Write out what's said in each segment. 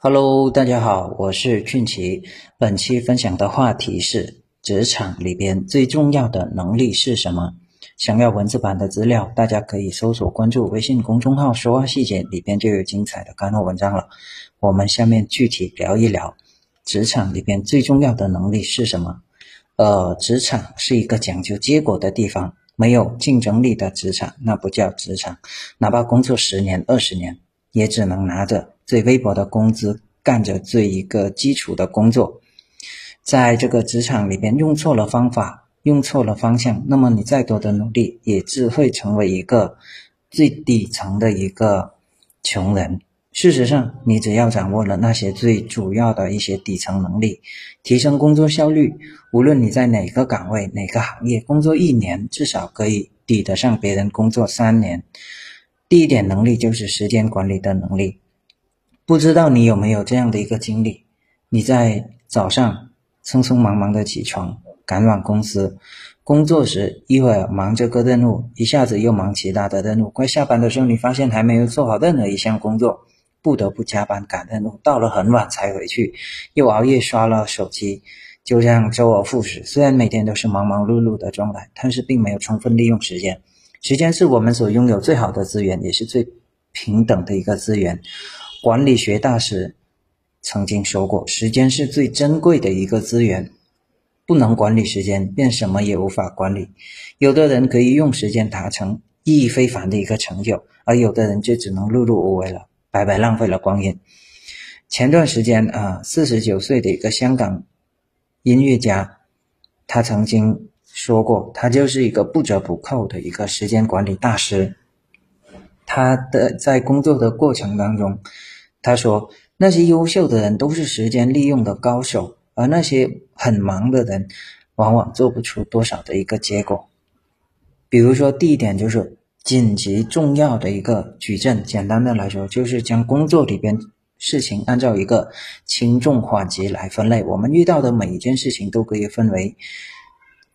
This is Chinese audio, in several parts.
Hello，大家好，我是俊奇。本期分享的话题是职场里边最重要的能力是什么？想要文字版的资料，大家可以搜索关注微信公众号“说话细节”，里边就有精彩的干货文章了。我们下面具体聊一聊职场里边最重要的能力是什么？呃，职场是一个讲究结果的地方，没有竞争力的职场那不叫职场，哪怕工作十年、二十年，也只能拿着。最微薄的工资，干着最一个基础的工作，在这个职场里边用错了方法，用错了方向，那么你再多的努力，也只会成为一个最底层的一个穷人。事实上，你只要掌握了那些最主要的一些底层能力，提升工作效率，无论你在哪个岗位、哪个行业工作一年，至少可以抵得上别人工作三年。第一点能力就是时间管理的能力。不知道你有没有这样的一个经历？你在早上匆匆忙忙的起床，赶往公司工作时，一会儿忙这个任务，一下子又忙其他的任务。快下班的时候，你发现还没有做好任何一项工作，不得不加班赶任务，到了很晚才回去，又熬夜刷了手机，就这样周而复始。虽然每天都是忙忙碌碌的状态，但是并没有充分利用时间。时间是我们所拥有最好的资源，也是最平等的一个资源。管理学大师曾经说过：“时间是最珍贵的一个资源，不能管理时间，便什么也无法管理。有的人可以用时间达成意义非凡的一个成就，而有的人就只能碌碌无为了，白白浪费了光阴。”前段时间啊，四十九岁的一个香港音乐家，他曾经说过，他就是一个不折不扣的一个时间管理大师。他的在工作的过程当中，他说那些优秀的人都是时间利用的高手，而那些很忙的人，往往做不出多少的一个结果。比如说，第一点就是紧急重要的一个矩阵，简单的来说，就是将工作里边事情按照一个轻重缓急来分类。我们遇到的每一件事情都可以分为。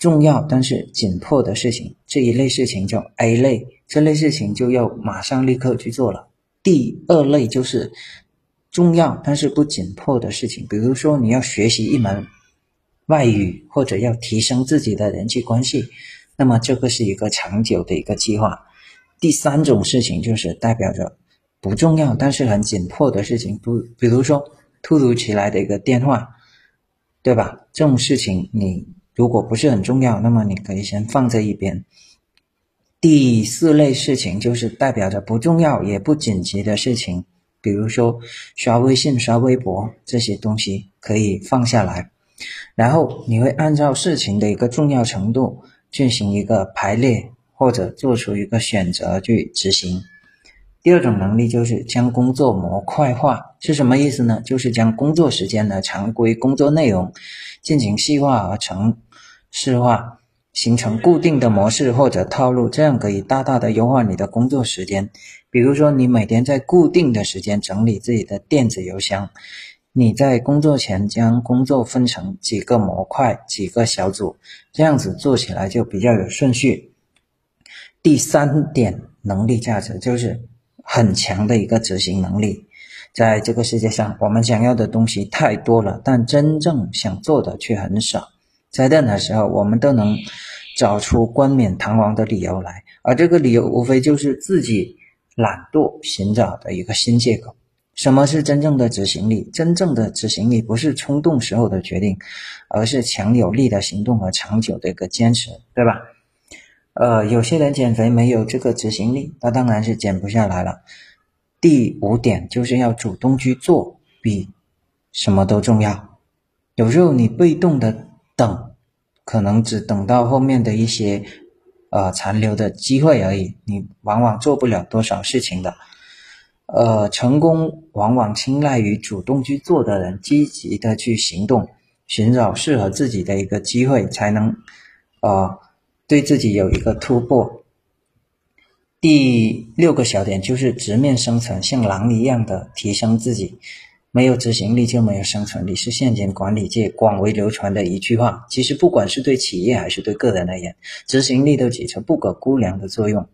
重要但是紧迫的事情，这一类事情叫 A 类，这类事情就要马上立刻去做了。第二类就是重要但是不紧迫的事情，比如说你要学习一门外语，或者要提升自己的人际关系，那么这个是一个长久的一个计划。第三种事情就是代表着不重要但是很紧迫的事情，不，比如说突如其来的一个电话，对吧？这种事情你。如果不是很重要，那么你可以先放在一边。第四类事情就是代表着不重要也不紧急的事情，比如说刷微信、刷微博这些东西可以放下来。然后你会按照事情的一个重要程度进行一个排列，或者做出一个选择去执行。第二种能力就是将工作模块化，是什么意思呢？就是将工作时间的常规工作内容进行细化而成。市化，形成固定的模式或者套路，这样可以大大的优化你的工作时间。比如说，你每天在固定的时间整理自己的电子邮箱，你在工作前将工作分成几个模块、几个小组，这样子做起来就比较有顺序。第三点能力价值就是很强的一个执行能力。在这个世界上，我们想要的东西太多了，但真正想做的却很少。在任何时候，我们都能找出冠冕堂皇的理由来，而这个理由无非就是自己懒惰寻找的一个新借口。什么是真正的执行力？真正的执行力不是冲动时候的决定，而是强有力的行动和长久的一个坚持，对吧？呃，有些人减肥没有这个执行力，那当然是减不下来了。第五点就是要主动去做，比什么都重要。有时候你被动的。等，可能只等到后面的一些，呃，残留的机会而已。你往往做不了多少事情的。呃，成功往往青睐于主动去做的人，积极的去行动，寻找适合自己的一个机会，才能，呃，对自己有一个突破。第六个小点就是直面生存，像狼一样的提升自己。没有执行力就没有生存力，是现今管理界广为流传的一句话。其实不管是对企业还是对个人而言，执行力都起着不可估量的作用。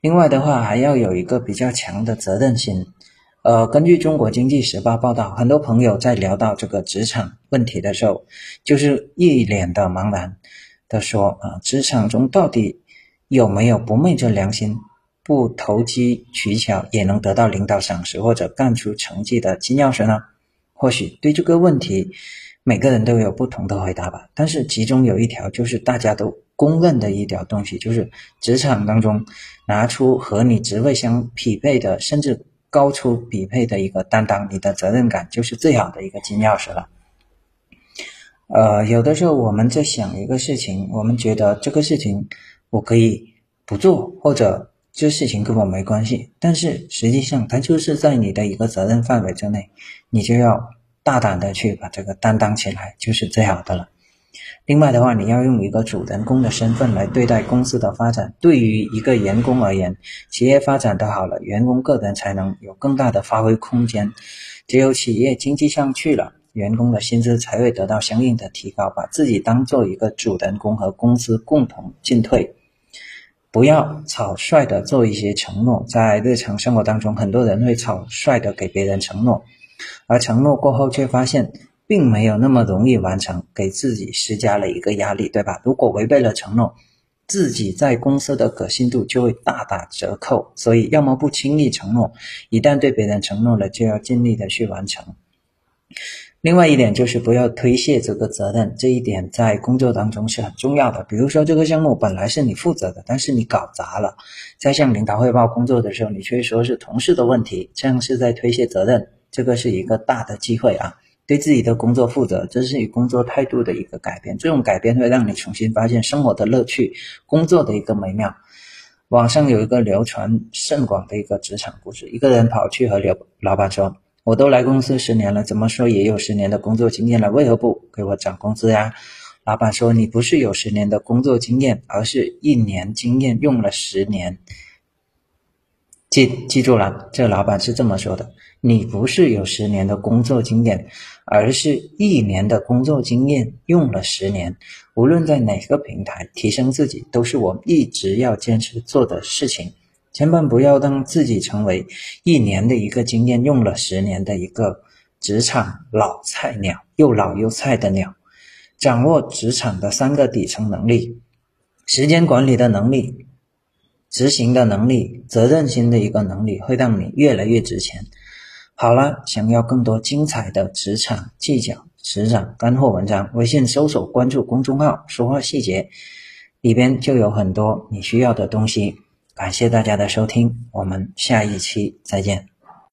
另外的话，还要有一个比较强的责任心。呃，根据中国经济时报报道，很多朋友在聊到这个职场问题的时候，就是一脸的茫然的说啊，职场中到底有没有不昧着良心、不投机取巧也能得到领导赏识或者干出成绩的金钥匙呢？或许对这个问题，每个人都有不同的回答吧。但是其中有一条就是大家都公认的一条东西，就是职场当中拿出和你职位相匹配的，甚至。高出匹配的一个担当，你的责任感就是最好的一个金钥匙了。呃，有的时候我们在想一个事情，我们觉得这个事情我可以不做，或者这事情跟我没关系，但是实际上它就是在你的一个责任范围之内，你就要大胆的去把这个担当起来，就是最好的了。另外的话，你要用一个主人公的身份来对待公司的发展。对于一个员工而言，企业发展的好了，员工个人才能有更大的发挥空间。只有企业经济上去了，员工的薪资才会得到相应的提高。把自己当做一个主人公和公司共同进退，不要草率的做一些承诺。在日常生活当中，很多人会草率的给别人承诺，而承诺过后却发现。并没有那么容易完成，给自己施加了一个压力，对吧？如果违背了承诺，自己在公司的可信度就会大打折扣。所以，要么不轻易承诺，一旦对别人承诺了，就要尽力的去完成。另外一点就是不要推卸这个责任，这一点在工作当中是很重要的。比如说，这个项目本来是你负责的，但是你搞砸了，在向领导汇报工作的时候，你却说是同事的问题，这样是在推卸责任，这个是一个大的机会啊。对自己的工作负责，这是你工作态度的一个改变。这种改变会让你重新发现生活的乐趣，工作的一个美妙。网上有一个流传甚广的一个职场故事：一个人跑去和老老板说：“我都来公司十年了，怎么说也有十年的工作经验了，为何不给我涨工资呀？”老板说：“你不是有十年的工作经验，而是一年经验用了十年。”记记住了，这老板是这么说的。你不是有十年的工作经验，而是一年的工作经验用了十年。无论在哪个平台提升自己，都是我一直要坚持做的事情。千万不要让自己成为一年的一个经验用了十年的一个职场老菜鸟，又老又菜的鸟。掌握职场的三个底层能力：时间管理的能力、执行的能力、责任心的一个能力，会让你越来越值钱。好了，想要更多精彩的职场技巧、职场干货文章，微信搜索关注公众号“说话细节”，里边就有很多你需要的东西。感谢大家的收听，我们下一期再见。